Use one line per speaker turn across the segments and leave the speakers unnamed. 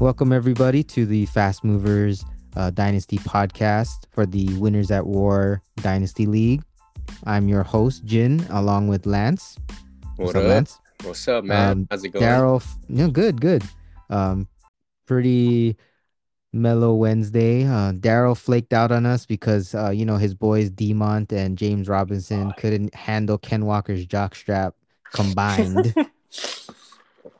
Welcome, everybody, to the Fast Movers uh, Dynasty podcast for the Winners at War Dynasty League. I'm your host, Jin, along with Lance.
What up? Lance? What's up, man? Um, How's it going?
Daryl, no, good, good. Um, pretty mellow Wednesday. Uh, Daryl flaked out on us because uh, you know his boys Demont and James Robinson couldn't handle Ken Walker's jockstrap combined.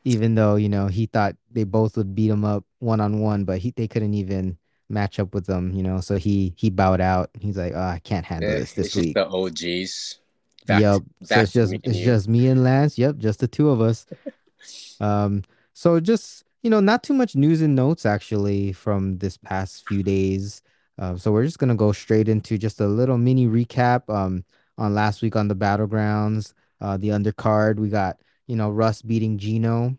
even though you know he thought they both would beat him up one on one, but he they couldn't even match up with them. You know, so he he bowed out. He's like, oh, I can't handle yeah, this this week.
the OGs.
Back yep. So it's just it's you. just me and Lance. Yep, just the two of us. um. So just you know, not too much news and notes actually from this past few days. Uh, so we're just gonna go straight into just a little mini recap. Um, on last week on the battlegrounds, uh, the undercard we got you know, Russ beating Geno,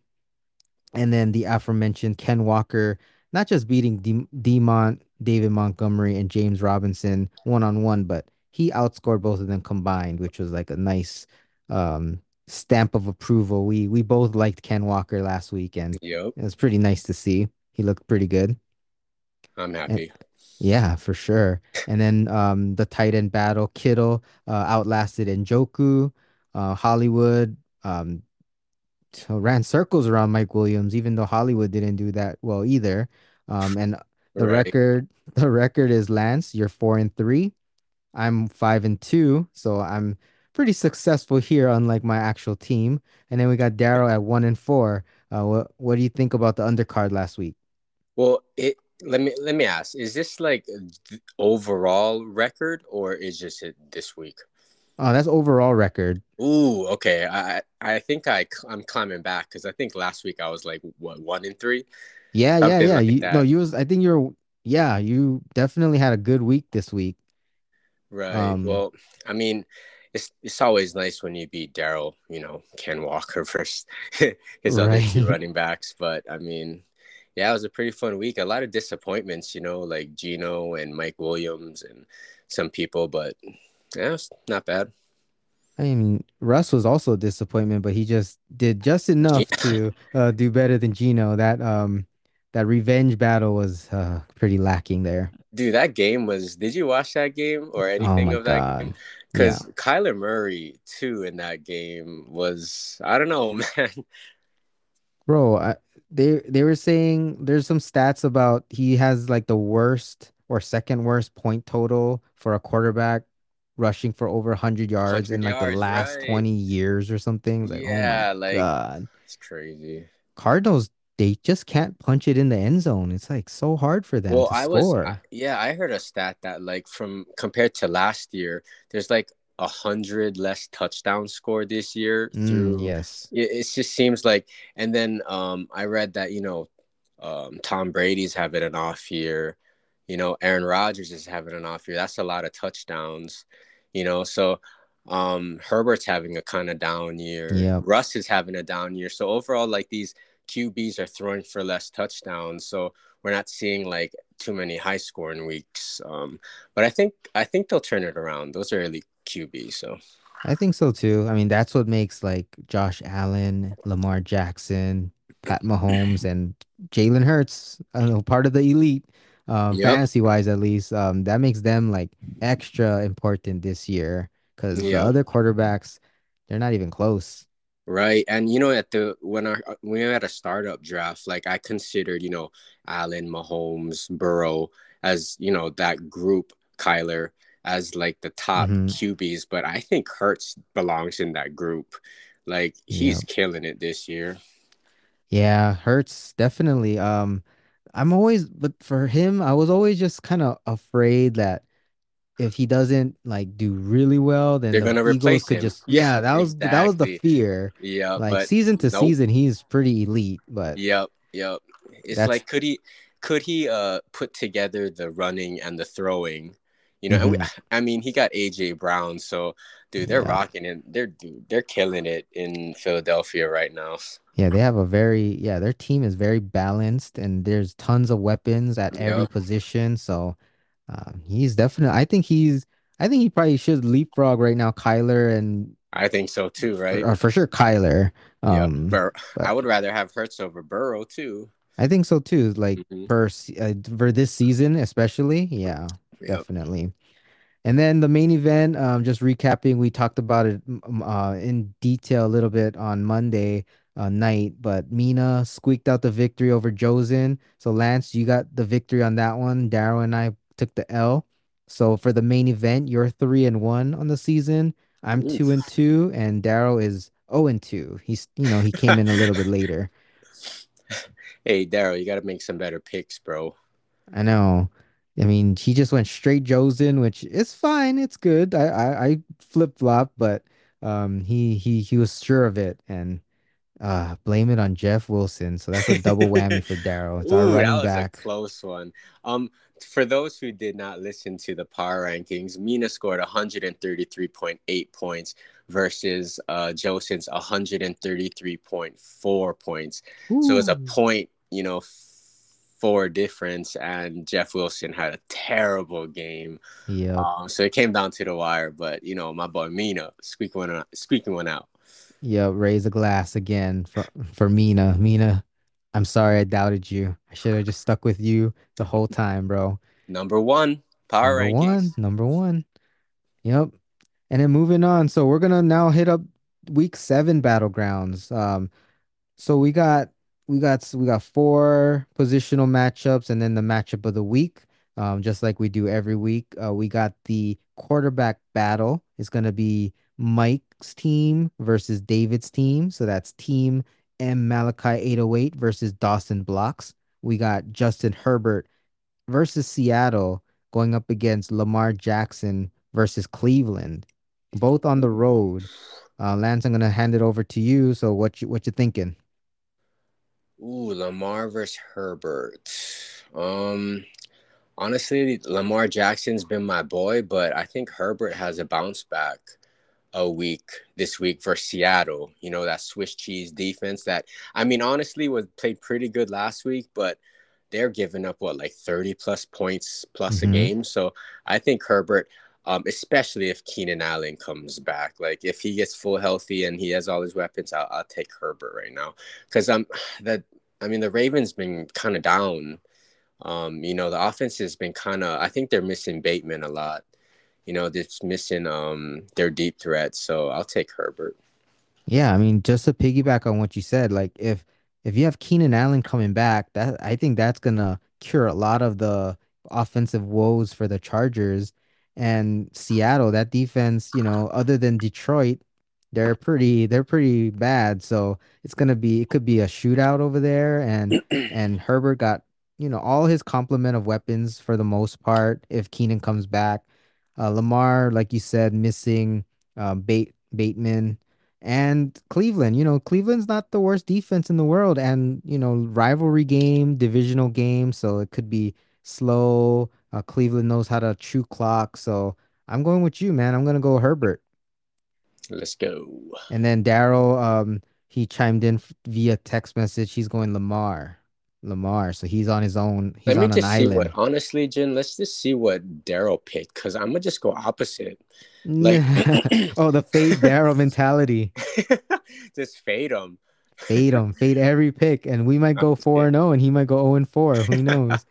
and then the aforementioned Ken Walker, not just beating D- Demont, David Montgomery, and James Robinson one on one, but he outscored both of them combined, which was like a nice um, stamp of approval. We we both liked Ken Walker last week, and
yep.
it was pretty nice to see. He looked pretty good.
I'm happy.
And, yeah, for sure. And then um, the tight end battle, Kittle uh, outlasted Njoku. Uh, Hollywood um, ran circles around Mike Williams, even though Hollywood didn't do that well either. Um, and the right. record, the record is Lance. You're four and three. I'm five and two, so I'm pretty successful here, unlike my actual team. And then we got Daryl at one and four. Uh, what what do you think about the undercard last week?
Well, it let me let me ask: Is this like overall record, or is just it this week?
Oh, that's overall record.
Ooh, okay. I I think I I'm climbing back because I think last week I was like what one in three.
Yeah, yeah, yeah. Like you, no, you was. I think you're. Yeah, you definitely had a good week this week.
Right. Um, well, I mean, it's it's always nice when you beat Daryl. You know, Ken Walker versus his right. other two running backs. But I mean, yeah, it was a pretty fun week. A lot of disappointments. You know, like Geno and Mike Williams and some people, but yeah, it's not bad.
I mean, Russ was also a disappointment, but he just did just enough to uh, do better than Geno. That um, that revenge battle was uh, pretty lacking there.
Dude, that game was. Did you watch that game or oh anything oh of that God. game? Because yeah. Kyler Murray too in that game was. I don't know, man.
Bro, I, they they were saying there's some stats about he has like the worst or second worst point total for a quarterback rushing for over 100 yards 100 in like yards, the last right. 20 years or something. Like, yeah, oh like God.
it's crazy.
Cardinals, they just can't punch it in the end zone. It's like so hard for them well, I score.
Was, yeah, I heard a stat that like from compared to last year, there's like a hundred less touchdowns scored this year.
Mm, through, mm, yes,
it, it just seems like. And then um, I read that you know um, Tom Brady's having an off year. You know, Aaron Rodgers is having an off year. That's a lot of touchdowns. You know, so um Herbert's having a kind of down year.
Yeah.
Russ is having a down year. So overall, like these QBs are throwing for less touchdowns. So we're not seeing like too many high scoring weeks. Um, but I think I think they'll turn it around. Those are early QBs. So
I think so too. I mean, that's what makes like Josh Allen, Lamar Jackson, Pat Mahomes, and Jalen Hurts, I know, part of the elite um, yep. fantasy wise at least. Um, that makes them like extra important this year because yep. the other quarterbacks, they're not even close.
Right, and you know, at the when I when we had a startup draft, like I considered, you know, Allen, Mahomes, Burrow as you know that group, Kyler as like the top mm-hmm. QBs, but I think Hurts belongs in that group. Like he's yep. killing it this year.
Yeah, Hurts definitely. Um, I'm always, but for him, I was always just kind of afraid that if he doesn't like do really well, then
they're the gonna Eagles replace could
him. just yeah, that was exactly. that was the fear.
Yeah,
like season to nope. season, he's pretty elite. But
yep, yep. It's like could he could he uh put together the running and the throwing? You know, mm-hmm. we, I mean, he got AJ Brown, so dude, they're yeah. rocking it. They're dude, they're killing it in Philadelphia right now.
Yeah, they have a very yeah, their team is very balanced and there's tons of weapons at every yep. position. So uh, he's definitely I think he's I think he probably should leapfrog right now, Kyler and
I think so too, right?
Or for sure Kyler.
Um yeah, Bur- I would rather have Hurts over Burrow too.
I think so too. Like mm-hmm. for uh, for this season, especially, yeah, yep. definitely. And then the main event, um, just recapping, we talked about it uh, in detail a little bit on Monday uh, night, but Mina squeaked out the victory over Jozen. So Lance, you got the victory on that one. Daryl and I took the L. So for the main event, you're three and one on the season. I'm Oof. two and two, and Daryl is oh and two. He's you know he came in a little bit later.
Hey Daryl, you got to make some better picks, bro.
I know. I mean, he just went straight Joe's in, which is fine. It's good. I I, I flip flop, but um, he he he was sure of it, and uh, blame it on Jeff Wilson. So that's a double whammy for Daryl. It's Ooh, our running that was back.
a close one. Um, for those who did not listen to the power rankings, Mina scored 133.8 points versus uh, Josen's 133.4 points. Ooh. So it's a point, you know, four difference, and Jeff Wilson had a terrible game. Yeah. Um, so it came down to the wire, but you know, my boy Mina squeaking one out, squeaking one out.
Yeah, raise a glass again for for Mina. Mina, I'm sorry I doubted you. I should have just stuck with you the whole time, bro.
Number one, power
number
rankings.
One, number one. Yep. And then moving on. So we're gonna now hit up week seven battlegrounds. Um, so we got we got we got four positional matchups and then the matchup of the week. Um, just like we do every week. Uh, we got the quarterback battle. It's gonna be Mike's team versus David's team. So that's team M Malachi 808 versus Dawson Blocks. We got Justin Herbert versus Seattle going up against Lamar Jackson versus Cleveland, both on the road. Uh, Lance, I'm gonna hand it over to you. So what you what you thinking?
Ooh, Lamar versus Herbert. Um, honestly, Lamar Jackson's been my boy, but I think Herbert has a bounce back a week this week for Seattle. You know that Swiss cheese defense that I mean honestly was played pretty good last week, but they're giving up what like 30 plus points plus mm-hmm. a game. So I think Herbert, um, especially if Keenan Allen comes back, like if he gets full healthy and he has all his weapons, I'll, I'll take Herbert right now because I'm that I mean the Ravens been kind of down. Um, you know the offense has been kind of I think they're missing Bateman a lot you know, just missing um their deep threats. So I'll take Herbert.
Yeah, I mean, just to piggyback on what you said, like if if you have Keenan Allen coming back, that I think that's gonna cure a lot of the offensive woes for the Chargers and Seattle. That defense, you know, other than Detroit, they're pretty they're pretty bad. So it's gonna be it could be a shootout over there, and and Herbert got you know all his complement of weapons for the most part if Keenan comes back. Uh, Lamar, like you said, missing uh, Bate Bateman and Cleveland. You know, Cleveland's not the worst defense in the world, and you know, rivalry game, divisional game, so it could be slow. Uh, Cleveland knows how to chew clock, so I'm going with you, man. I'm gonna go Herbert.
Let's go.
And then Daryl, um, he chimed in via text message. He's going Lamar. Lamar. So he's on his own. He's Let me
just
see
island. what honestly, Jin. Let's just see what Daryl picked because I'm gonna just go opposite. Like,
oh, the fade Daryl mentality.
just fade him.
Fade him. Fade every pick, and we might go four and zero, oh, and he might go zero and four. Who knows?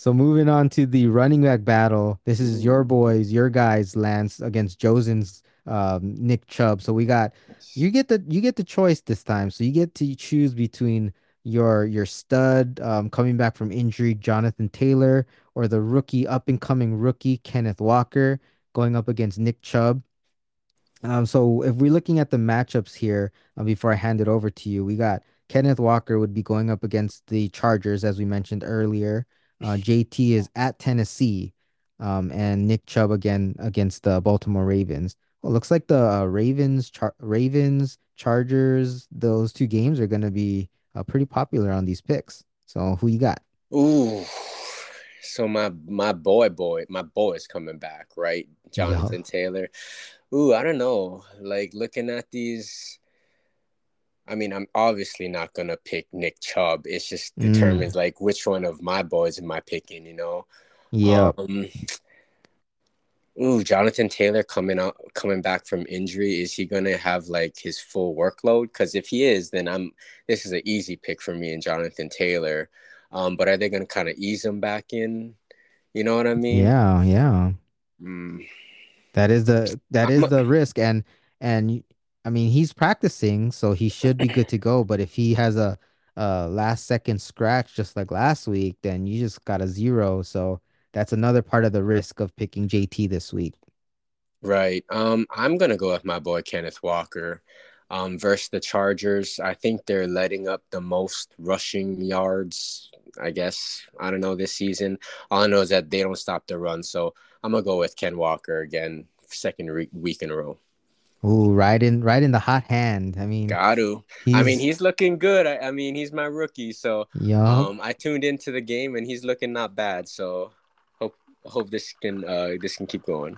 So moving on to the running back battle. This is your boys, your guys, Lance against Josen's um, Nick Chubb. So we got you get the you get the choice this time. So you get to choose between your your stud um, coming back from injury, Jonathan Taylor, or the rookie up and coming rookie Kenneth Walker going up against Nick Chubb. Um, so if we're looking at the matchups here, uh, before I hand it over to you, we got Kenneth Walker would be going up against the Chargers, as we mentioned earlier. Uh, JT is at Tennessee, um, and Nick Chubb again against the Baltimore Ravens. Well, looks like the uh, Ravens, Char- Ravens, Chargers, those two games are going to be uh, pretty popular on these picks. So who you got?
Ooh, so my my boy boy my boy is coming back, right? Jonathan yeah. Taylor. Ooh, I don't know. Like looking at these. I mean, I'm obviously not gonna pick Nick Chubb. It's just mm. determines mm. like which one of my boys am I picking, you know?
Yeah. Um,
Ooh, Jonathan Taylor coming out coming back from injury. Is he gonna have like his full workload? Because if he is, then I'm this is an easy pick for me and Jonathan Taylor. Um, but are they gonna kind of ease him back in? You know what I mean?
Yeah, yeah. Mm. That is the that is the risk, and and I mean he's practicing, so he should be good to go. But if he has a, a last second scratch just like last week, then you just got a zero. So that's another part of the risk of picking JT this week.
Right. Um, I'm gonna go with my boy Kenneth Walker. Um, versus the Chargers, I think they're letting up the most rushing yards. I guess I don't know this season. All I know is that they don't stop the run, so I'm gonna go with Ken Walker again, second re- week in a row.
Ooh, right in, right in the hot hand. I mean,
got to. I mean, he's looking good. I, I, mean, he's my rookie, so yeah. Um, I tuned into the game and he's looking not bad. So hope hope this can uh this can keep going.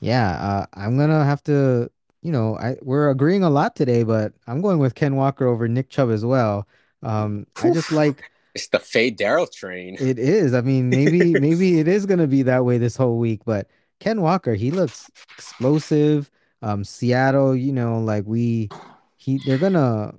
Yeah, uh, I'm gonna have to. You know, I we're agreeing a lot today, but I'm going with Ken Walker over Nick Chubb as well. Um, I just like
it's the fade Daryl train.
It is. I mean, maybe maybe it is gonna be that way this whole week, but Ken Walker, he looks explosive. Um, Seattle, you know, like we, he, they're gonna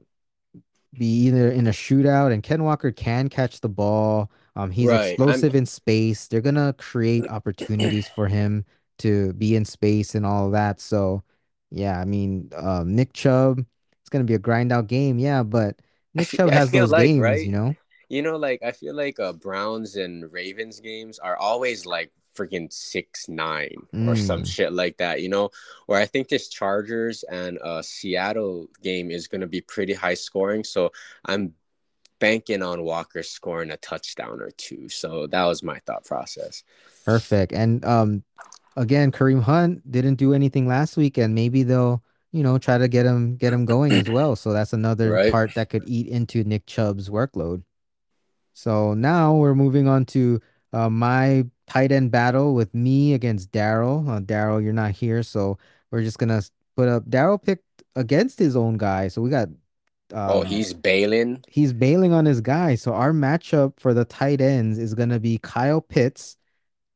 be either in a shootout, and Ken Walker can catch the ball. Um, he's right. explosive I'm... in space. They're gonna create opportunities for him to be in space and all of that. So, yeah, I mean, um, Nick Chubb, it's gonna be a grind out game, yeah, but Nick Chubb has those like, games, right? you know.
You know, like I feel like uh, Browns and Ravens games are always like freaking six nine mm. or some mm. shit like that, you know. Where I think this Chargers and uh, Seattle game is going to be pretty high scoring, so I'm banking on Walker scoring a touchdown or two. So that was my thought process.
Perfect. And um again, Kareem Hunt didn't do anything last week and maybe they'll, you know, try to get him get him going as well. So that's another right. part that could eat into Nick Chubb's workload. So now we're moving on to uh, my tight end battle with me against Daryl. Uh, Daryl, you're not here, so we're just gonna put up. Daryl picked against his own guy, so we got
um, oh, he's bailing.
He's bailing on his guy. So our matchup for the tight ends is going to be Kyle Pitts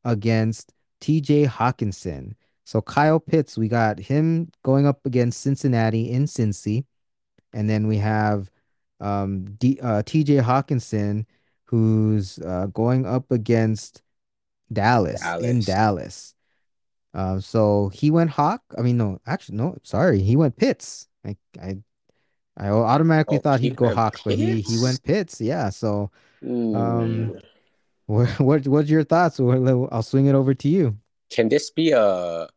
against TJ Hockenson. So Kyle Pitts, we got him going up against Cincinnati in Cincy. And then we have um, D, uh, TJ Hockenson who's uh, going up against Dallas, Dallas. in Dallas. Uh, so he went Hawk. I mean, no, actually, no, sorry. He went Pitts. I, I I automatically oh, thought he'd go Hawks, but he he went Pitts. Yeah. So, um, what what what's your thoughts? I'll swing it over to you.
Can this be a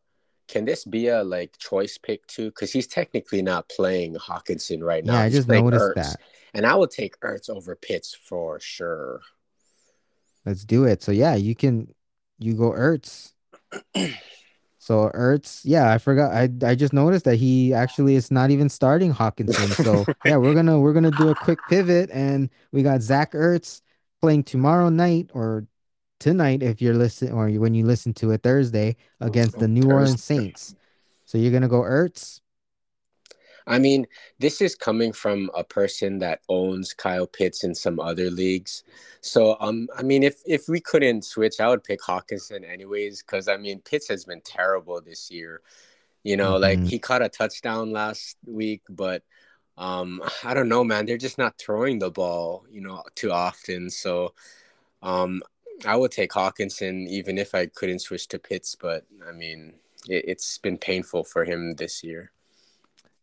can this be a like choice pick too? Because he's technically not playing Hockenson right now.
Yeah, I just noticed Ertz. that.
And I would take Ertz over Pitts for sure.
Let's do it. So yeah, you can you go Ertz. So Ertz, yeah, I forgot. I I just noticed that he actually is not even starting Hockenson. So yeah, we're gonna we're gonna do a quick pivot, and we got Zach Ertz playing tomorrow night or tonight if you're listening or when you listen to it Thursday oh, against oh, the New Orleans Saints. So you're gonna go Ertz.
I mean, this is coming from a person that owns Kyle Pitts in some other leagues. So, um, I mean, if if we couldn't switch, I would pick Hockenson anyways, because I mean, Pitts has been terrible this year. You know, mm-hmm. like he caught a touchdown last week, but um, I don't know, man. They're just not throwing the ball, you know, too often. So, um, I would take Hockenson even if I couldn't switch to Pitts. But I mean, it, it's been painful for him this year.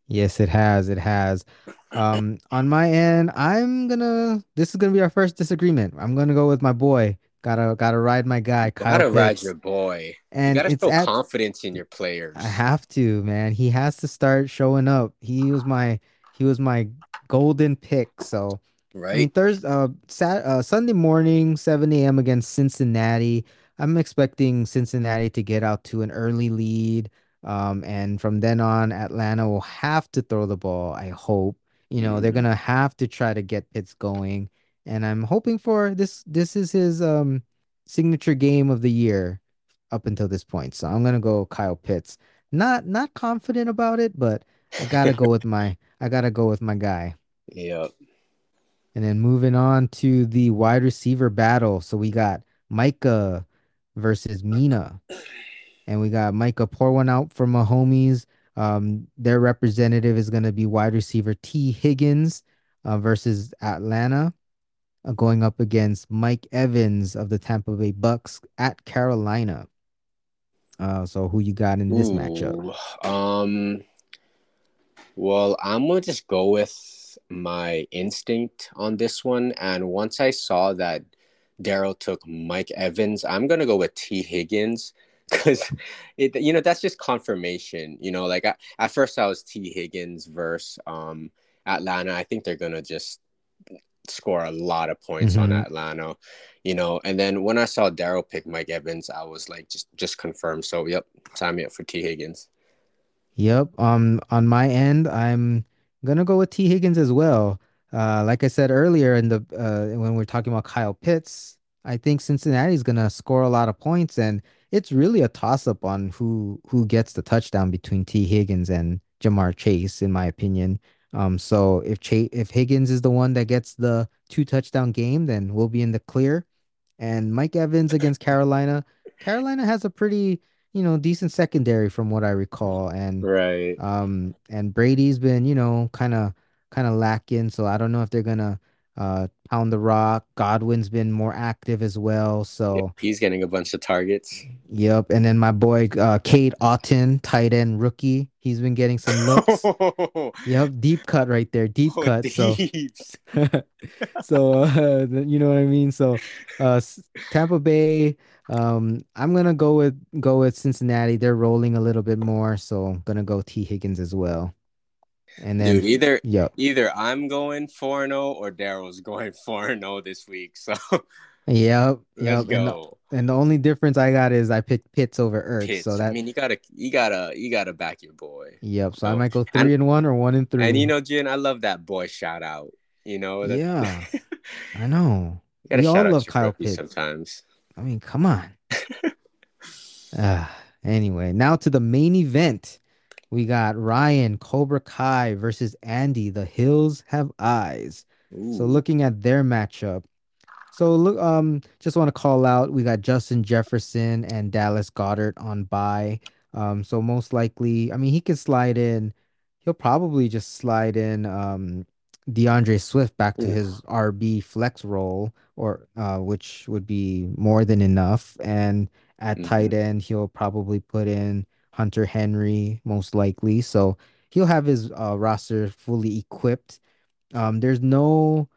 Yes, it has. It has. Um, on my end, I'm gonna. This is gonna be our first disagreement. I'm gonna go with my boy. Gotta gotta ride my guy.
Kyle gotta Pitts. ride your boy. And you gotta show at, confidence in your players.
I have to, man. He has to start showing up. He was my he was my golden pick. So right. I mean, Thursday, uh, Sat, uh, Sunday morning, 7 a.m. against Cincinnati. I'm expecting Cincinnati to get out to an early lead. Um, and from then on, Atlanta will have to throw the ball. I hope. You know, mm-hmm. they're gonna have to try to get Pitts going. And I'm hoping for this. This is his um signature game of the year up until this point. So I'm gonna go Kyle Pitts. Not not confident about it, but I gotta go with my I gotta go with my guy.
Yep.
And then moving on to the wide receiver battle. So we got Micah versus Mina. And we got Micah pour one out for my homies. Um, their representative is going to be wide receiver T. Higgins uh, versus Atlanta, uh, going up against Mike Evans of the Tampa Bay Bucks at Carolina. Uh, so who you got in this Ooh, matchup?
Um, well, I'm gonna just go with my instinct on this one, and once I saw that Daryl took Mike Evans, I'm gonna go with T. Higgins because it you know that's just confirmation you know like I, at first i was t. Higgins versus um atlanta. I think they're gonna just score a lot of points mm-hmm. on atlanta you know and then when i saw daryl pick mike evans i was like just just confirmed. So yep sign me up for t. Higgins.
Yep um on my end i'm gonna go with t. Higgins as well. Uh like i said earlier in the uh when we are talking about kyle pitts i think cincinnati's gonna score a lot of points and it's really a toss up on who who gets the touchdown between T. Higgins and Ja'Marr Chase, in my opinion. Um, so if Chase, if Higgins is the one that gets the two touchdown game, then we'll be in the clear. And Mike Evans against Carolina, Carolina has a pretty you know decent secondary from what I recall, and
right.
Um, and Brady's been you know kind of kind of lacking, so I don't know if they're gonna uh, pound the rock. Godwin's been more active as well. So yep,
he's getting a bunch of targets.
Yep. And then my boy uh Cade Otton, tight end rookie. He's been getting some looks. yep, deep cut right there. Deep oh, cut. So so uh, you know what I mean? So uh Tampa Bay um I'm gonna go with go with Cincinnati. They're rolling a little bit more, so I'm gonna go T. Higgins as well. And then
Dude, either yep. either I'm going 4 0 or Daryl's going 4 0 this week. So
Yep. Let's yep. go. And the, and the, only difference I got is I picked Pitts over Ertz. Pitts. So that I
mean you gotta you gotta you gotta back your boy.
Yep. So, so I might go three and, and, one or one and three.
And you know, Jin, I love that boy shout out. You know,
yeah. I know. we all love Kyle Pitts sometimes. I mean, come on. uh, anyway, now to the main event. We got Ryan Cobra Kai versus Andy. The Hills Have Eyes. Ooh. So looking at their matchup. So look, um, just want to call out. We got Justin Jefferson and Dallas Goedert on bye. Um, so most likely, I mean, he can slide in. He'll probably just slide in um D'Andre Swift back to Ooh. his RB flex role, or uh, which would be more than enough. And at mm-hmm. tight end, he'll probably put in Hunter Henry, most likely. So he'll have his uh, roster fully equipped. Um, there's no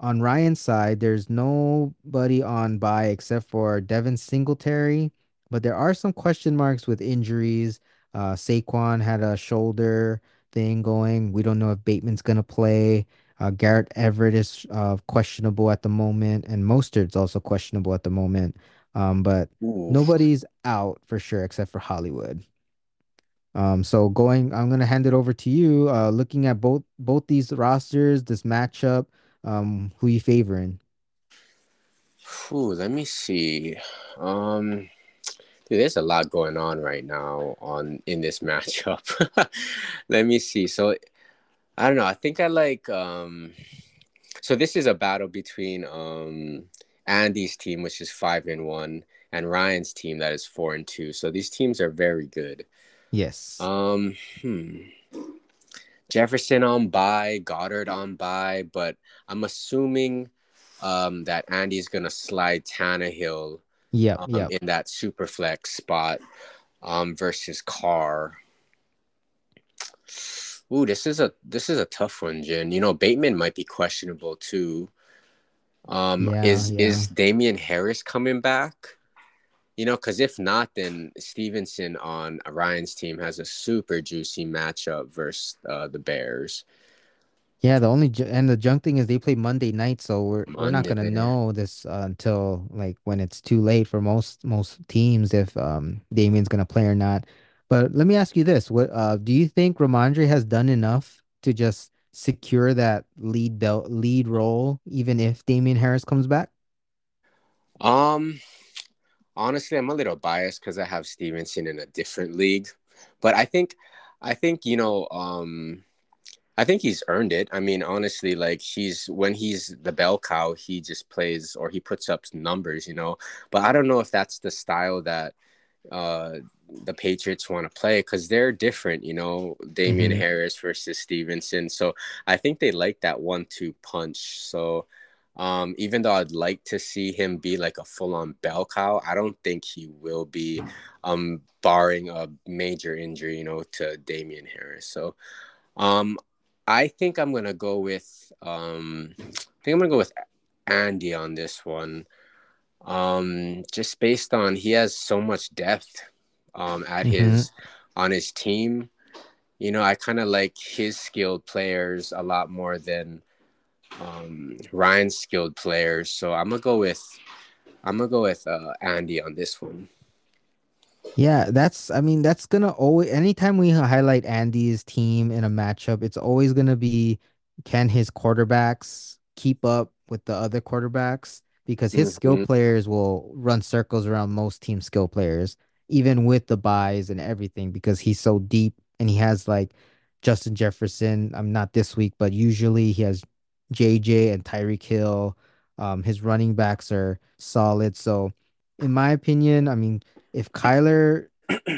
on Ryan's side, there's nobody on bye except for Devin Singletary, but there are some question marks with injuries. Uh, Saquon had a shoulder thing going. We don't know if Bateman's gonna play. Uh, Gerald Everett is uh, questionable at the moment, and Mostert's also questionable at the moment. Um, but Ooh. nobody's out for sure except for Hollywood. Um, so going, I'm gonna hand it over to you. Uh, looking at both both these rosters, this matchup, um, who you favoring?
Ooh, let me see. Um, dude, there's a lot going on right now on in this matchup. let me see. So, I don't know. I think I like. Um, so this is a battle between um Andy's team, which is five and one, and Ryan's team that is four and two. So these teams are very good.
Yes.
Um. Hmm. Jefferson on bye, Goedert on bye, but I'm assuming um, that Andy's gonna slide Tannehill.
Yeah.
Um, yep. In that super flex spot, um, versus Carr. Ooh, this is a this is a tough one, Jin. You know, Bateman might be questionable too. Um, yeah, is yeah. is Damien Harris coming back? You know, because if not, then Stevenson on Ryan's team has a super juicy matchup versus uh, the Bears.
Yeah, the only and the junk thing is they play Monday night, so we're Monday. we're not gonna know this uh, until like when it's too late for most most teams if um Damien's gonna play or not. But let me ask you this: What uh do you think Rhamondre has done enough to just secure that lead belt lead role, even if Damien Harris comes back?
Um, honestly, I'm a little biased because I have Stevenson in a different league, but I think, I think you know, um, I think he's earned it. I mean, honestly, like he's when he's the bell cow, he just plays or he puts up numbers, you know. But I don't know if that's the style that uh the Patriots want to play because they're different, you know, Damien mm-hmm. Harris versus Stevenson. So I think they like that one two punch. So um, even though I'd like to see him be like a full on bell cow, I don't think he will be, um, barring a major injury, you know, to Damien Harris. So um, I think I'm gonna go with um, I think I'm gonna go with Andy on this one. Um, just based on he has so much depth um, at mm-hmm. his on his team. You know, I kind of like his skilled players a lot more than um, Ryan's skilled players. So I'm gonna go with I'm gonna go with uh, Andy on this one.
Yeah, that's I mean that's gonna always anytime we highlight Andy's team in a matchup, it's always gonna be can his quarterbacks keep up with the other quarterbacks because his mm-hmm. skill players will run circles around most team skill players, even with the byes and everything, because he's so deep and he has like Justin Jefferson. I'm not this week, but usually he has JJ and Tyreek Hill. Um, his running backs are solid. So, in my opinion, I mean, if Kyler,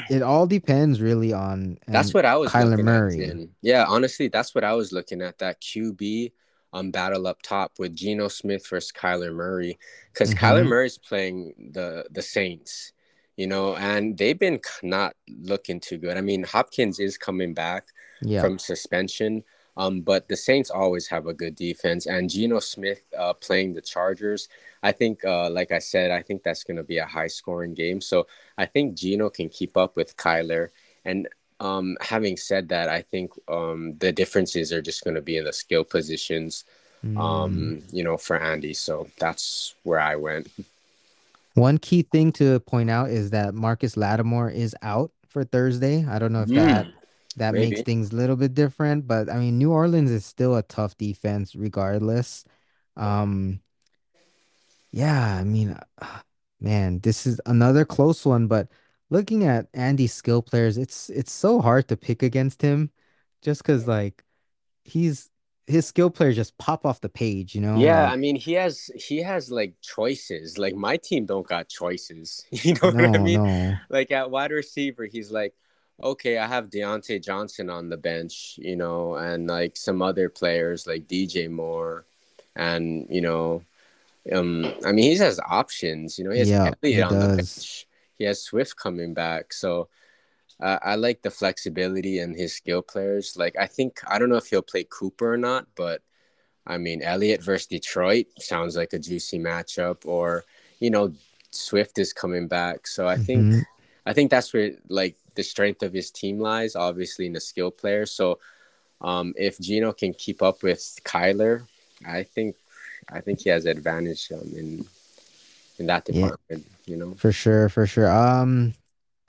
it all depends really on.
That's what I was. Kyler Murray. Yeah, honestly, that's what I was looking at. That QB um battle up top with Geno Smith versus Kyler Murray, because mm-hmm. Kyler Murray's playing the the Saints, you know, and they've been not looking too good. I mean, Hopkins is coming back yeah. from suspension. Um, but the Saints always have a good defense, and Geno Smith uh, playing the Chargers. I think, uh, like I said, I think that's going to be a high scoring game. So I think Geno can keep up with Kyler. And um, having said that, I think um, the differences are just going to be in the skill positions, mm. um, you know, for Andy. So that's where I went.
One key thing to point out is that Marcus Lattimore is out for Thursday. I don't know if mm. that that Maybe. makes things a little bit different. But I mean, New Orleans is still a tough defense, regardless. Um, yeah, I mean, man, this is another close one. But looking at Andy's skill players, it's it's so hard to pick against him, just because like he's his skill players just pop off the page, you know?
Yeah,
like,
I mean he has he has like choices. Like my team don't got choices. You know no, what I mean? No. Like at wide receiver, he's like, okay, I have Diontae Johnson on the bench, you know, and like some other players like DJ Moore, and you know, um, I mean, he has options. You know, he has yeah, Elliott he on does. the bench. He has Swift coming back, so. Uh, I like the flexibility and his skill players. Like I think I don't know if he'll play Cooper or not, but I mean Elliott versus Detroit sounds like a juicy matchup. Or you know Swift is coming back, so I think mm-hmm. I think that's where like the strength of his team lies, obviously in the skill players. So um, if Geno can keep up with Kyler, I think I think he has advantage um, in in that department. Yeah, you know,
for sure, for sure. Um,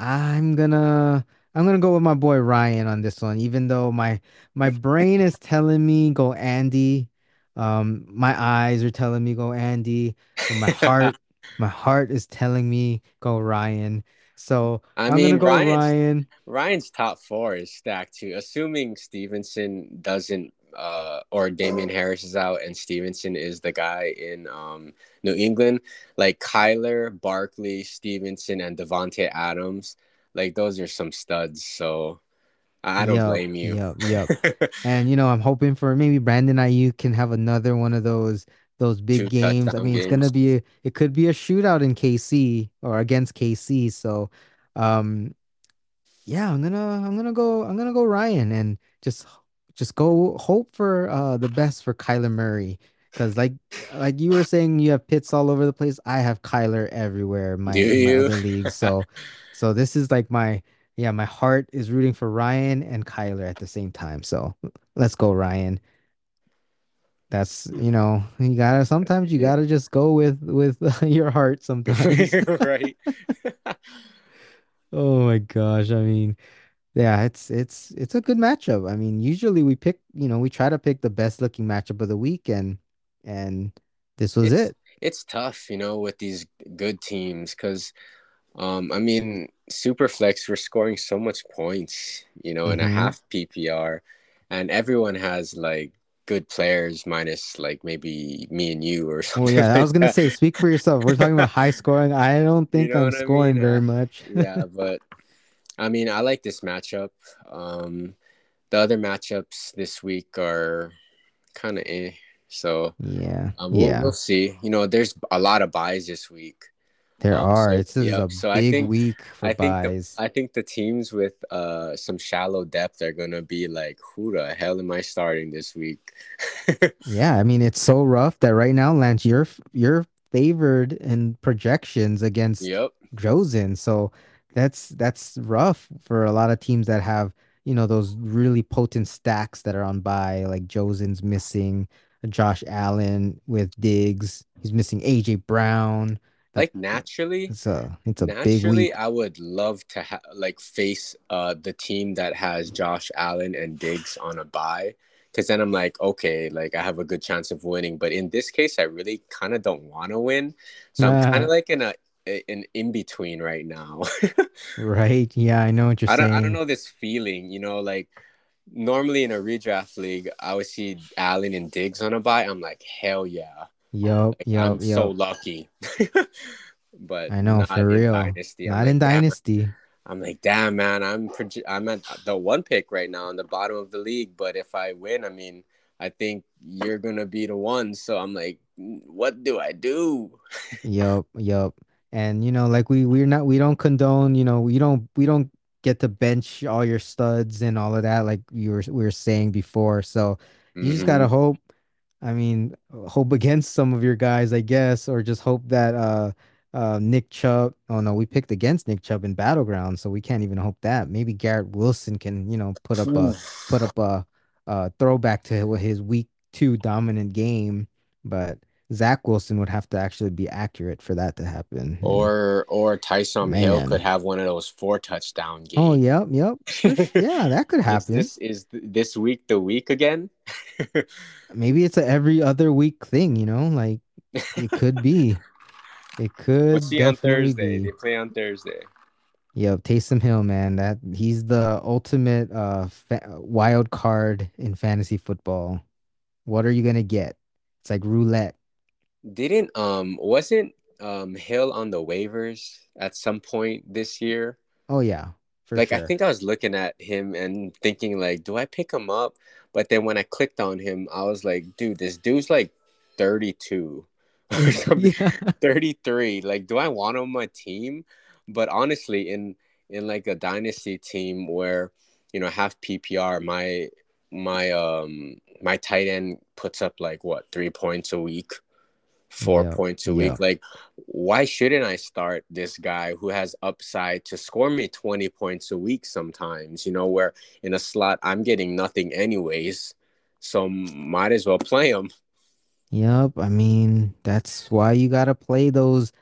I'm gonna I'm gonna go with my boy Ryan on this one, even though my my brain is telling me go Andy. Um, my eyes are telling me go Andy, my heart my heart is telling me go Ryan. So I am mean, gonna go
Ryan's, Ryan. Ryan's top four is stacked too, assuming Stevenson doesn't uh, or Damien Harris is out and Stevenson is the guy in um, New England. Like Kyler, Barkley, Stevenson, and Davante Adams, like those are some studs. So I don't yep, blame you.
Yep, yep. and you know, I'm hoping for maybe Brandon Aiyuk can have another one of those those big Two games. I mean, games. it's gonna be a, it could be a shootout in KC or against KC. So, um, yeah, I'm gonna I'm gonna go I'm gonna go Ryan and just just go hope for uh the best for Kyler Murray because like like you were saying you have Pitts all over the place. I have Kyler everywhere. My, my other league. So so this is like my yeah my heart is rooting for Ryan and Kyler at the same time. So let's go Ryan that's you know you gotta sometimes you gotta just go with with your heart sometimes right oh my gosh i mean yeah it's it's it's a good matchup i mean usually we pick you know we try to pick the best looking matchup of the week and and this was
it's,
it
it's tough you know with these good teams because um i mean superflex we're scoring so much points you know mm-hmm. in a half ppr and everyone has like good players minus like maybe me and you or something.
Oh yeah, like I was gonna that. say, speak for yourself. We're talking about high scoring. I don't think you know I'm scoring I mean? very uh, much.
yeah, but I mean, I like this matchup. Um, the other matchups this week are kind of eh. So
yeah,
um, we'll,
yeah,
we'll see. You know, there's a lot of byes this week.
There um, are. So, it's yep. a so big think, week for
I
byes.
Think the, I think the teams with uh some shallow depth are gonna be like, who the hell am I starting this week?
yeah, I mean it's so rough that right now, Lance, you're you're favored in projections against
yep.
Josen. So that's that's rough for a lot of teams that have you know those really potent stacks that are on bye like Josen's missing Josh Allen with Diggs. He's missing AJ Brown.
Like naturally,
it's a it's a
naturally,
big
I would love to ha- like face uh the team that has Josh Allen and Diggs on a bye because then I'm like, okay, like I have a good chance of winning. But in this case, I really kind of don't want to win, so I'm kind of like in a an in between right now.
right? Yeah, I know what you're
I don't,
saying.
I don't know this feeling, you know, like normally in a redraft league, I would see Allen and Diggs on a bye. I'm like, hell yeah.
Yup, like, yup,
I'm
yep.
so lucky. but
I know for real. Dynasty. Not in like, Dynasty.
I'm like, damn, man, I'm I'm at the one pick right now on the bottom of the league. But if I win, I mean, I think you're gonna be the one. So I'm like, what do I do?
yup, yup. And you know, like we we're not we don't condone. You know, we don't we don't get to bench all your studs and all of that, like you were we were saying before. So you mm-hmm. just gotta mm-hmm. hope. I mean, hope against some of your guys, I guess, or just hope that uh uh Nick Chubb. Oh no, we picked against Nick Chubb in battleground, so we can't even hope that. Maybe Garrett Wilson can, you know, put up a put up a, a throwback to his week two dominant game, but Zach Wilson would have to actually be accurate for that to happen.
Or or Taysom Man. Hill could have one of those four touchdown games.
Oh, yep, yep. yeah, that could happen.
is this, is this week the week again?
Maybe it's a every other week thing, you know? Like it could be. It could
What's on Thursday? Be. They play on Thursday.
Yep, Taysom Hill, man. That he's the ultimate uh fa- wild card in fantasy football. What are you gonna get? It's like roulette.
Didn't um wasn't um Hill on the waivers at some point this year?
Oh yeah.
like
sure.
I think I was looking at him and thinking like, do I pick him up? But then when I clicked on him, I was like, dude, this dude's like 32 or something. yeah. 33. Like, do I want him on my team? But honestly, in in like a dynasty team where, you know, half PPR, my my um my tight end puts up like what three points a week four yeah, points a yeah. week. Like, why shouldn't I start this guy who has upside to score me 20 points a week sometimes, you know, where in a slot I'm getting nothing anyways. So might as well play him.
Yep. I mean, that's why you got to play those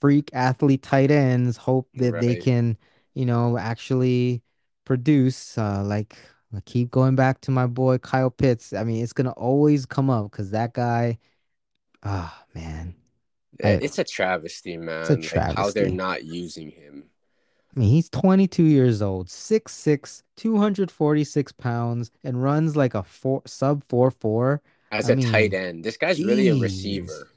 freak athlete tight ends, hope that right. they can, you know, actually produce. Uh, like, I keep going back to my boy Kyle Pitts. I mean, it's going to always come up because that guy Ah, man.
It's a travesty, man. It's a travesty. Like how they're not using him.
I mean, he's 22 years old, 6'6, 246 pounds, and runs like a four sub 4 4.
As I a mean, tight end. This guy's geez. really a receiver.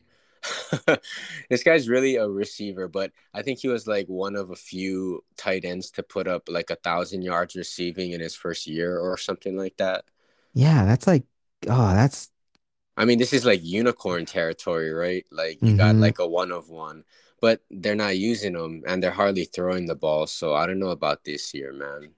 this guy's really a receiver, but I think he was like one of a few tight ends to put up like a thousand yards receiving in his first year or something like that.
Yeah, that's like oh, that's
I mean, this is like unicorn territory, right? Like you mm-hmm. got like a one of one, but they're not using them and they're hardly throwing the ball. So I don't know about this year, man.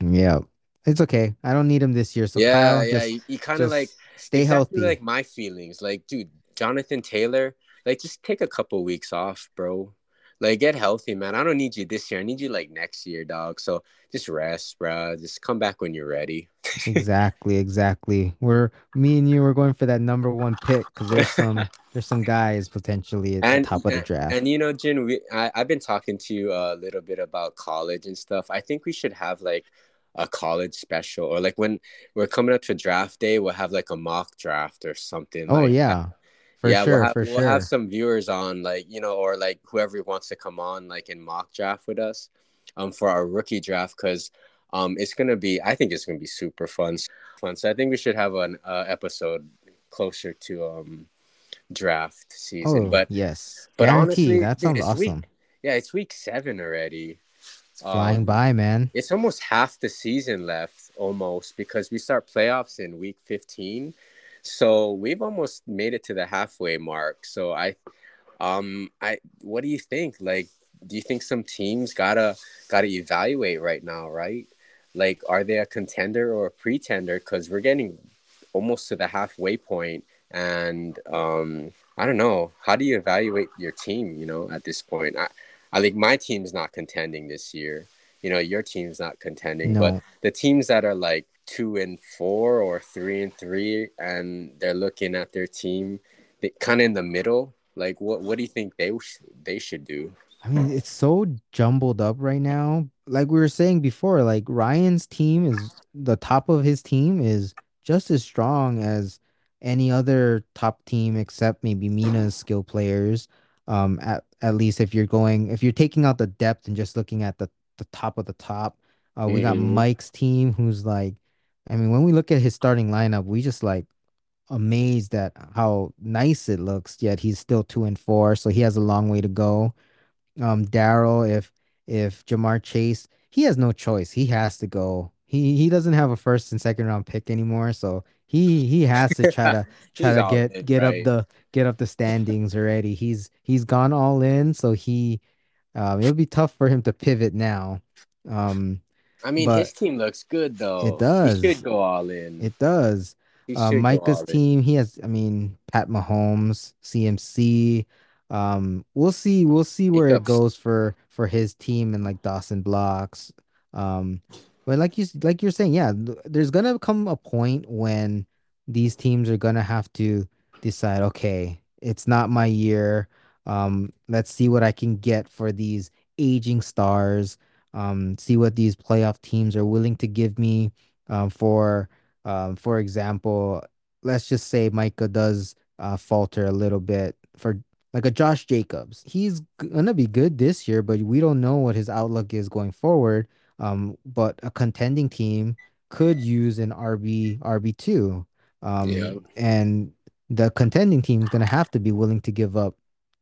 Yeah, it's okay. I don't need him this year. So
yeah, Kyle, yeah, just, you, you kind of like
stay healthy.
Like my feelings, like dude, Jonathan Taylor, like just take a couple weeks off, bro. Like get healthy, man. I don't need you this year. I need you like next year, dog. So just rest, bro. Just come back when you're ready.
Exactly, exactly. We're me and you were going for that number one pick because there's some there's some guys potentially at and, the top of the draft.
And, and you know, Jin, we I, I've been talking to you a little bit about college and stuff. I think we should have like a college special or like when we're coming up to draft day, we'll have like a mock draft or something.
Oh
like
yeah.
That for yeah, sure, we'll, have, we'll sure. have some viewers on, like you know, or like whoever wants to come on, like in mock draft with us, um, for our rookie draft, because um, it's gonna be, I think it's gonna be super fun, fun. So I think we should have an uh, episode closer to um draft season. Oh, but
yes,
but Guarantee. honestly,
that sounds dude, awesome.
Week, yeah, it's week seven already.
It's flying um, by, man.
It's almost half the season left, almost, because we start playoffs in week 15. So we've almost made it to the halfway mark. So I, um, I, what do you think? Like, do you think some teams gotta gotta evaluate right now, right? Like, are they a contender or a pretender? Because we're getting almost to the halfway point, and um, I don't know. How do you evaluate your team? You know, at this point, I, I think my team's not contending this year. You know, your team's not contending, no. but the teams that are like two and four or three and three, and they're looking at their team, they kind of in the middle. Like, what what do you think they they should do?
I mean, it's so jumbled up right now. Like we were saying before, like Ryan's team is the top of his team is just as strong as any other top team except maybe Mina's skill players. Um, at at least if you're going if you're taking out the depth and just looking at the the top of the top. Uh, we got mm-hmm. Mike's team, who's like, I mean, when we look at his starting lineup, we just like amazed at how nice it looks. Yet he's still two and four, so he has a long way to go. Um, Daryl, if if Ja'Marr Chase, he has no choice. He has to go. He he doesn't have a first and second round pick anymore, so he he has to try to try to get get right? up the get up the standings already. He's he's gone all in, so he um, it'll be tough for him to pivot now. Um,
I mean, his team looks good though.
It does.
He should go all in.
It does. Uh, Micah's team, he has. I mean, Pat Mahomes, CMC. Um, we'll see. We'll see where it goes for for his team and like Dawson Blocks. Um, but like you like you're saying, yeah, there's gonna come a point when these teams are gonna have to decide, okay, it's not my year. Um, let's see what I can get for these aging stars. Um, see what these playoff teams are willing to give me. Um, for um, for example, let's just say Micah does uh, falter a little bit for like a Josh Jacobs. He's gonna be good this year, but we don't know what his outlook is going forward. Um, but a contending team could use an RB RB two. Um, yeah. and the contending team is gonna have to be willing to give up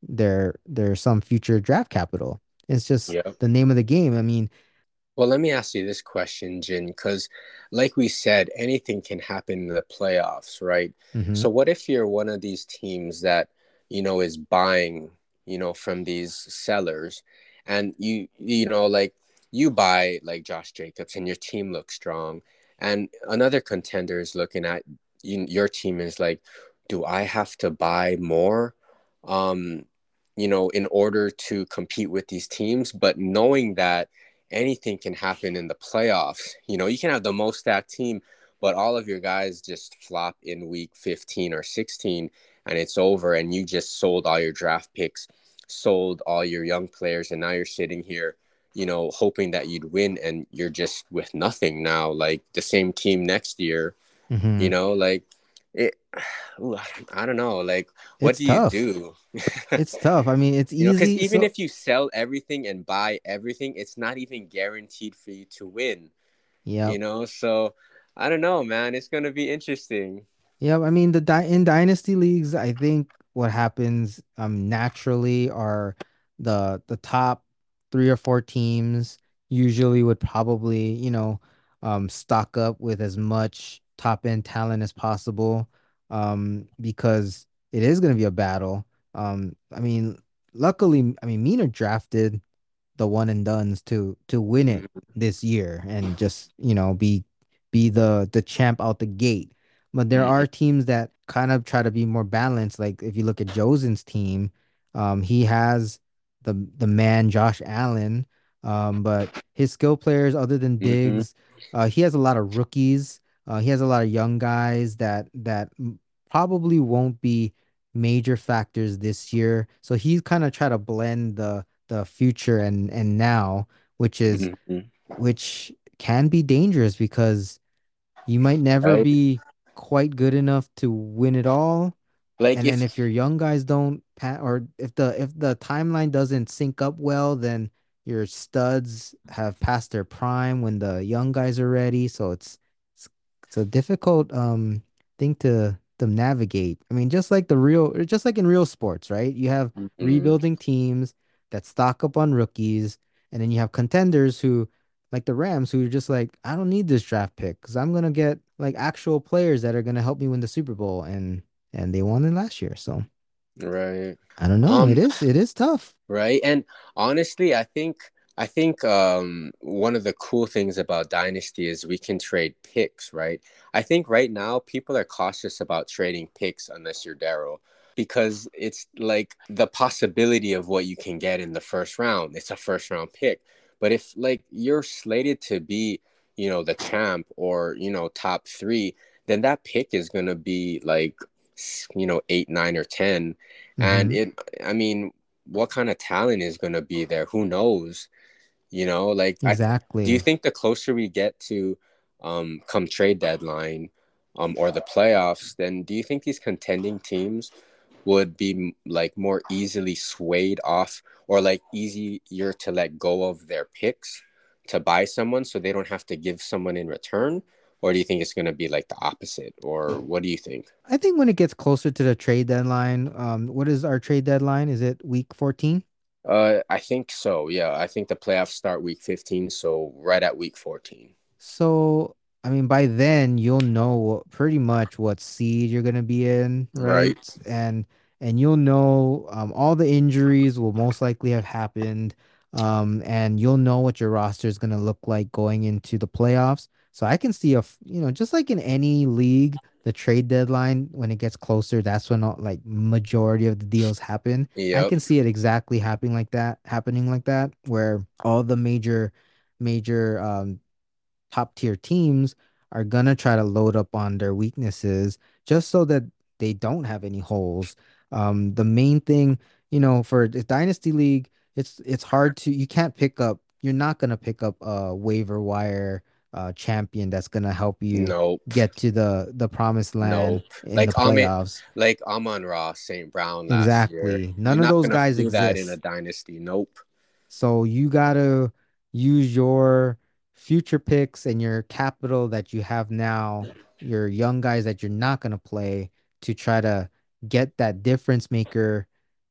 their their some future draft capital. It's just the name of the game. I mean,
well, let me ask you this question, Jin, because like we said, anything can happen in the playoffs, right? Mm-hmm. So what if you're one of these teams that, you know, is buying, you know, from these sellers and you you know, like you buy like Josh Jacobs and your team looks strong and another contender is looking at you, your team is like, do I have to buy more? Um, you know, in order to compete with these teams, but knowing that anything can happen in the playoffs. You know, you can have the most stacked team, but all of your guys just flop in week 15 or 16 and it's over and you just sold all your draft picks, sold all your young players and now you're sitting here, you know, hoping that you'd win and you're just with nothing now like the same team next year. Mm-hmm. You know, like it ooh, I don't know. Like, what it's do tough. you do?
it's tough. I mean, it's easy.
Because even so... if you sell everything and buy everything, it's not even guaranteed for you to win. Yeah. You know, so I don't know, man. It's gonna be interesting.
Yeah, I mean, the in dynasty leagues, I think what happens um naturally are the the top three or four teams usually would probably you know um stock up with as much top end talent as possible um, because it is going to be a battle. Um, I mean, luckily, I mean, Mina drafted the one and duns to to win it this year and just you know be be the the champ out the gate. But there are teams that kind of try to be more balanced. Like if you look at Josen's team, um, he has the the man Josh Allen, um, but his skill players other than mm-hmm. Diggs, mm-hmm. uh, he has a lot of rookies. Uh, he has a lot of young guys that that probably won't be major factors this year. So he's kind of try to blend the the future and and now, which is mm-hmm. which can be dangerous because you might never right. be quite good enough to win it all. Like and if, then if your young guys don't or if the if the timeline doesn't sync up well, then your studs have passed their prime when the young guys are ready. So it's it's a difficult um thing to to navigate. I mean, just like the real, just like in real sports, right? You have mm-hmm. rebuilding teams that stock up on rookies, and then you have contenders who like the Rams who are just like, I don't need this draft pick because I'm gonna get like actual players that are gonna help me win the Super Bowl, and and they won it last year. So
right,
I don't know. Um, it is it is tough.
Right, and honestly, I think I think um, one of the cool things about Dynasty is we can trade picks. Right, I think right now people are cautious about trading picks unless you're Daryl because it's like the possibility of what you can get in the first round. It's a first round pick. But if like you're slated to be, you know, the champ or, you know, top three, then that pick is going to be like, you know, eight, nine, or 10. Mm-hmm. And it, I mean, what kind of talent is going to be there? Who knows? You know, like,
exactly.
I, do you think the closer we get to um, come trade deadline um, or the playoffs, then do you think these contending teams would be like more easily swayed off or like easier to let go of their picks to buy someone so they don't have to give someone in return? Or do you think it's going to be like the opposite? Or what do you think?
I think when it gets closer to the trade deadline um what is our trade deadline? Is it week 14
uh i think so yeah. I think the playoffs start week 15 so right at week 14
so I mean, by then you'll know pretty much what seed you're gonna be in, right? right. And and you'll know um, all the injuries will most likely have happened, um, and you'll know what your roster is gonna look like going into the playoffs. So I can see a, you know, just like in any league, the trade deadline when it gets closer, that's when all, like majority of the deals happen. Yep. I can see it exactly happening like that, happening like that, where all the major, major um, top tier teams are gonna try to load up on their weaknesses just so that they don't have any holes. Um, the main thing, you know, for the dynasty league, it's it's hard to you can't pick up. You're not gonna pick up a waiver wire uh, champion that's gonna help you
nope.
get to the the promised land nope.
like
the playoffs.
Amon, like Amon-Ra, St. Brown.
exactly.
Year.
None You're of those guys exist that
in a dynasty. Nope.
So you gotta use your future picks and your capital that you have now, your young guys that you're not going to play to try to get that difference maker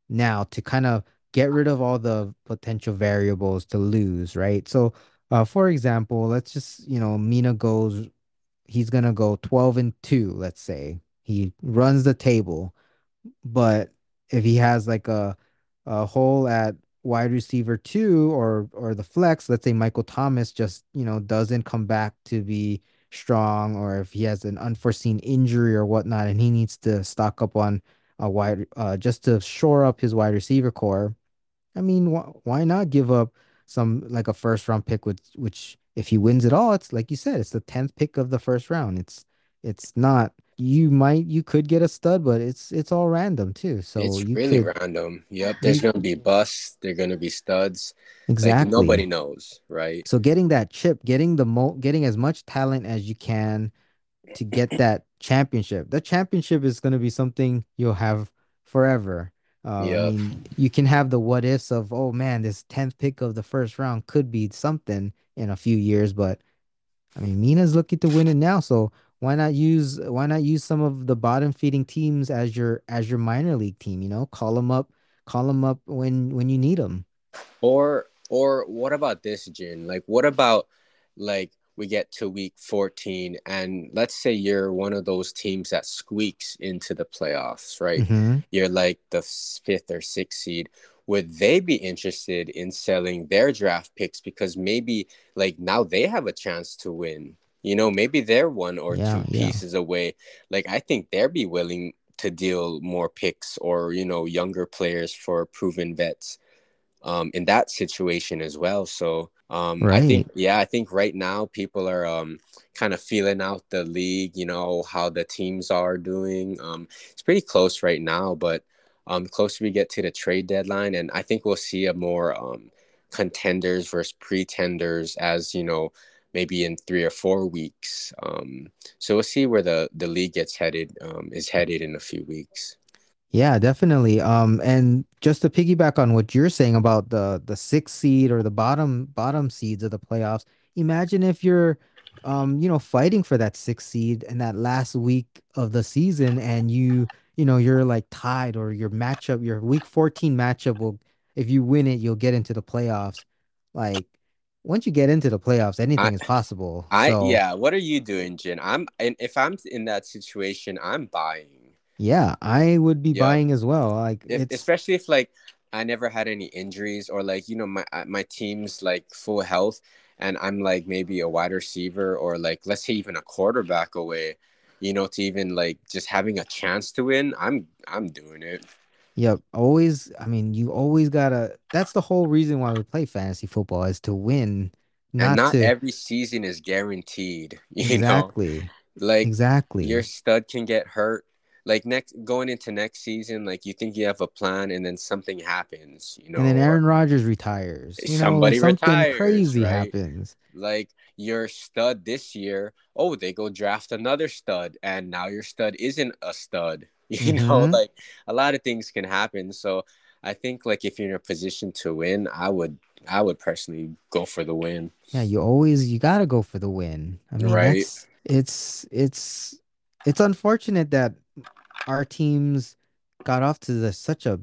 now to kind of get rid of all the potential variables to lose, right? So, uh, for example, let's just, you know, Mina goes, he's going to go 12 and 2, let's say. He runs the table, but if he has like a, a hole at wide receiver two or or the flex, let's say Michael Thomas just, you know, doesn't come back to be strong or if he has an unforeseen injury or whatnot and he needs to stock up on a wide uh just to shore up his wide receiver core. I mean, wh- why not give up some like a first round pick which which if he wins it all, it's like you said, it's the 10th pick of the first round. It's it's not you might you could get a stud, but it's it's all random too. So
it's really
could,
random. Yep, there's gonna be busts. There're gonna be studs.
Exactly.
Like, nobody knows, right?
So getting that chip, getting the mo, getting as much talent as you can to get that championship. The championship is gonna be something you'll have forever. Uh, yep. I mean, you can have the what ifs of, oh man, this tenth pick of the first round could be something in a few years, but I mean, Mina's looking to win it now. So why not use why not use some of the bottom feeding teams as your as your minor league team? You know, call them up, call them up when when you need them.
Or or what about this, Jin? Like, what about like we get to week 14 and let's say you're one of those teams that squeaks into the playoffs right mm-hmm. you're like the fifth or sixth seed would they be interested in selling their draft picks because maybe like now they have a chance to win you know, maybe they're one or yeah, two pieces yeah. away. Like I think they'd be willing to deal more picks or you know younger players for proven vets um, in that situation as well. So um, right. I think yeah, I think right now people are um, kind of feeling out the league. You know how the teams are doing. Um, it's pretty close right now, but um, closer we get to the trade deadline, and I think we'll see a more um, contenders versus pretenders as you know maybe in three or four weeks. Um, so we'll see where the the league gets headed um, is headed in a few weeks.
Yeah, definitely. Um, and just to piggyback on what you're saying about the the sixth seed or the bottom bottom seeds of the playoffs, imagine if you're um, you know, fighting for that sixth seed in that last week of the season and you, you know, you're like tied or your matchup, your week 14 matchup will if you win it, you'll get into the playoffs like once you get into the playoffs, anything I, is possible.
I so, yeah. What are you doing, Jin? I'm and if I'm in that situation, I'm buying.
Yeah, I would be buying as well. Like
if, especially if like I never had any injuries or like you know my uh, my team's like full health and I'm like maybe a wide receiver or like let's say even a quarterback away, you know, to even like just having a chance to win. I'm I'm doing it.
Yep. Always, I mean, you always gotta that's the whole reason why we play fantasy football is to win.
Not and not to... every season is guaranteed. You exactly. know? Like
exactly.
Your stud can get hurt. Like next going into next season, like you think you have a plan and then something happens, you know.
And then Aaron Rodgers retires. You somebody know, something retires, crazy right? happens.
Like your stud this year, oh, they go draft another stud, and now your stud isn't a stud you mm-hmm. know like a lot of things can happen so i think like if you're in a position to win i would i would personally go for the win
yeah you always you gotta go for the win i mean right it's it's it's unfortunate that our teams got off to the, such a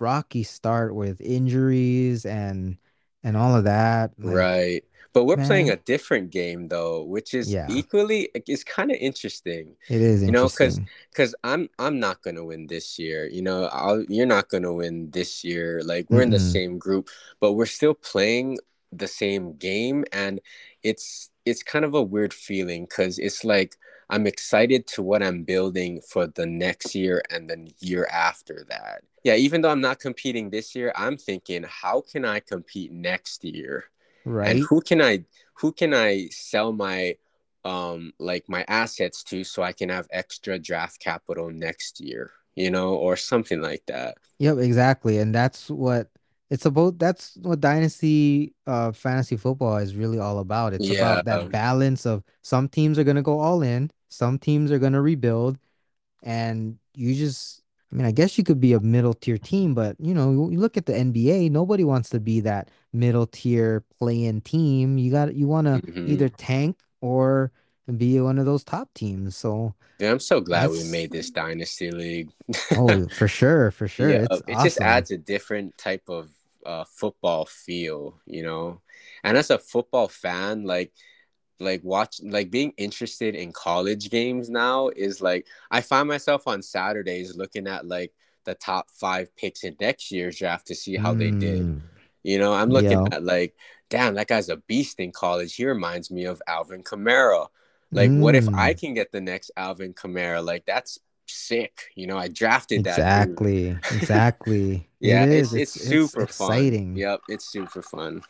rocky start with injuries and and all of that
like, right but we're Man. playing a different game though, which is yeah. equally it's kind of interesting.
It is,
you know, because because I'm I'm not gonna win this year. You know, I'll, you're not gonna win this year. Like we're mm-hmm. in the same group, but we're still playing the same game, and it's it's kind of a weird feeling because it's like I'm excited to what I'm building for the next year and the year after that. Yeah, even though I'm not competing this year, I'm thinking, how can I compete next year?
right
and who can i who can i sell my um like my assets to so i can have extra draft capital next year you know or something like that
yep exactly and that's what it's about that's what dynasty uh fantasy football is really all about it's yeah. about that balance of some teams are going to go all in some teams are going to rebuild and you just I mean, I guess you could be a middle tier team, but you know, you look at the NBA, nobody wants to be that middle tier playing team. You got you want to mm-hmm. either tank or be one of those top teams. So
yeah, I'm so glad we made this dynasty league.
oh, for sure, for sure. Yeah, it's
it
awesome.
just adds a different type of uh, football feel, you know. And as a football fan, like like watch like being interested in college games now is like I find myself on Saturdays looking at like the top five picks in next year's draft to see how mm. they did. Mm. You know, I'm looking yeah. at like, damn, that guy's a beast in college. He reminds me of Alvin Kamara. Like, mm. what if I mm. can get the next Alvin Kamara? Like, that's sick. You know, I drafted
exactly,
that.
Exactly. Exactly.
yeah, it is. It's, it's, it's super it's exciting. Fun. Yep, it's super fun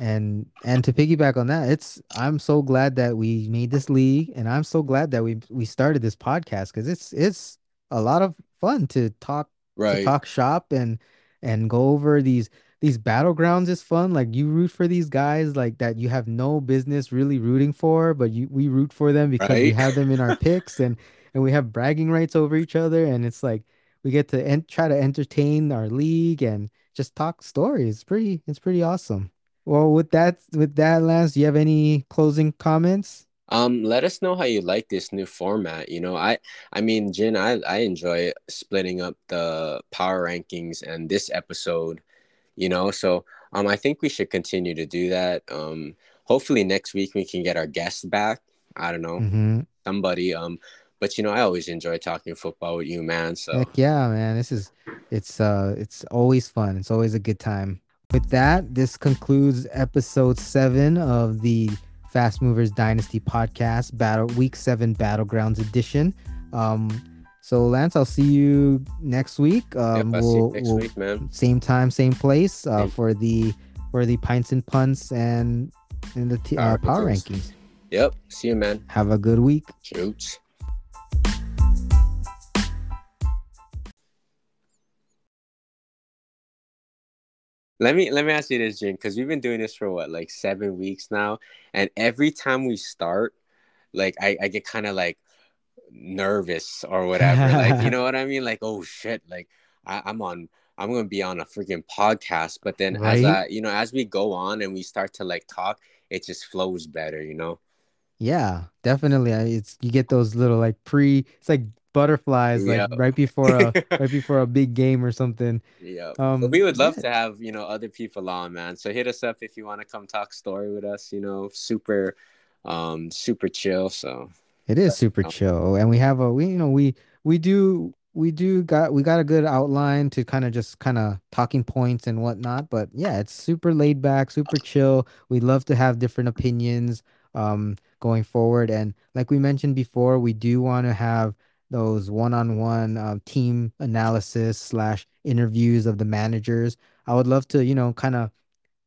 and and to piggyback on that it's i'm so glad that we made this league and i'm so glad that we we started this podcast because it's it's a lot of fun to talk right to talk shop and and go over these these battlegrounds is fun like you root for these guys like that you have no business really rooting for but you we root for them because right? we have them in our picks and and we have bragging rights over each other and it's like we get to en- try to entertain our league and just talk stories it's pretty it's pretty awesome well, with that, with that, Lance, do you have any closing comments?
Um, let us know how you like this new format. You know, I, I mean, Jin, I, I enjoy splitting up the power rankings and this episode. You know, so um, I think we should continue to do that. Um, hopefully next week we can get our guests back. I don't know, mm-hmm. somebody. Um, but you know, I always enjoy talking football with you, man. So
Heck yeah, man, this is it's uh, it's always fun. It's always a good time. With that, this concludes episode seven of the Fast Movers Dynasty podcast, Battle Week Seven Battlegrounds edition. Um, so Lance, I'll see you next week. Um,
yep, we'll, next we'll, week, man.
Same time, same place uh, for the for the pints and punts and in the t- power, uh, power rankings.
Yep. See you, man.
Have a good week.
Shoots. Let me let me ask you this, Jin, because we've been doing this for what, like seven weeks now, and every time we start, like I, I get kind of like nervous or whatever. like, you know what I mean? Like, oh shit, like I, I'm on I'm gonna be on a freaking podcast. But then right? as I, you know, as we go on and we start to like talk, it just flows better, you know.
Yeah, definitely. It's you get those little like pre. It's like butterflies like right before a right before a big game or something.
Yeah. Um, we would love yeah. to have, you know, other people on, man. So hit us up if you want to come talk story with us, you know, super um super chill. So
it is super chill. And we have a we you know, we we do we do got we got a good outline to kind of just kind of talking points and whatnot. But yeah, it's super laid back, super chill. We love to have different opinions um going forward. And like we mentioned before, we do want to have those one-on-one uh, team analysis slash interviews of the managers. I would love to, you know, kind of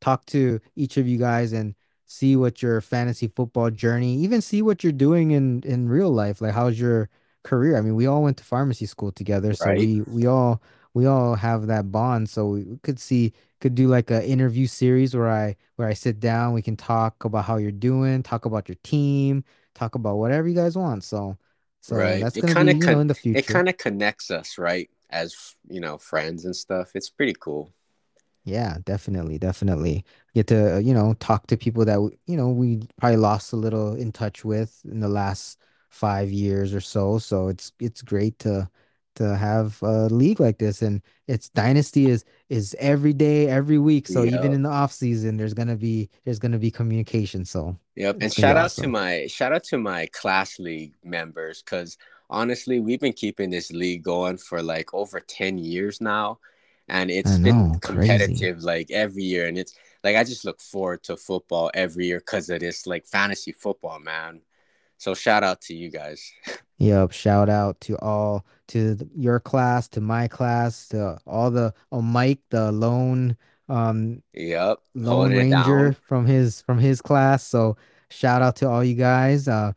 talk to each of you guys and see what your fantasy football journey, even see what you're doing in in real life. Like, how's your career? I mean, we all went to pharmacy school together, so right. we we all we all have that bond. So we could see could do like a interview series where I where I sit down, we can talk about how you're doing, talk about your team, talk about whatever you guys want. So so um, right. that's gonna be you con- know, in the future.
It kind of connects us, right? As you know, friends and stuff. It's pretty cool.
Yeah, definitely, definitely. Get to, uh, you know, talk to people that, you know, we probably lost a little in touch with in the last five years or so. So it's it's great to to have a league like this. And its dynasty is is every day, every week. So yep. even in the off season, there's gonna be there's gonna be communication. So
Yep. And shout out awesome. to my shout out to my class league members because honestly, we've been keeping this league going for like over 10 years now and it's know, been competitive crazy. like every year and it's like i just look forward to football every year because of this like fantasy football man so shout out to you guys
yep shout out to all to your class to my class to all the oh mike the lone um
yep
lone ranger from his from his class. So shout out to all you guys. Uh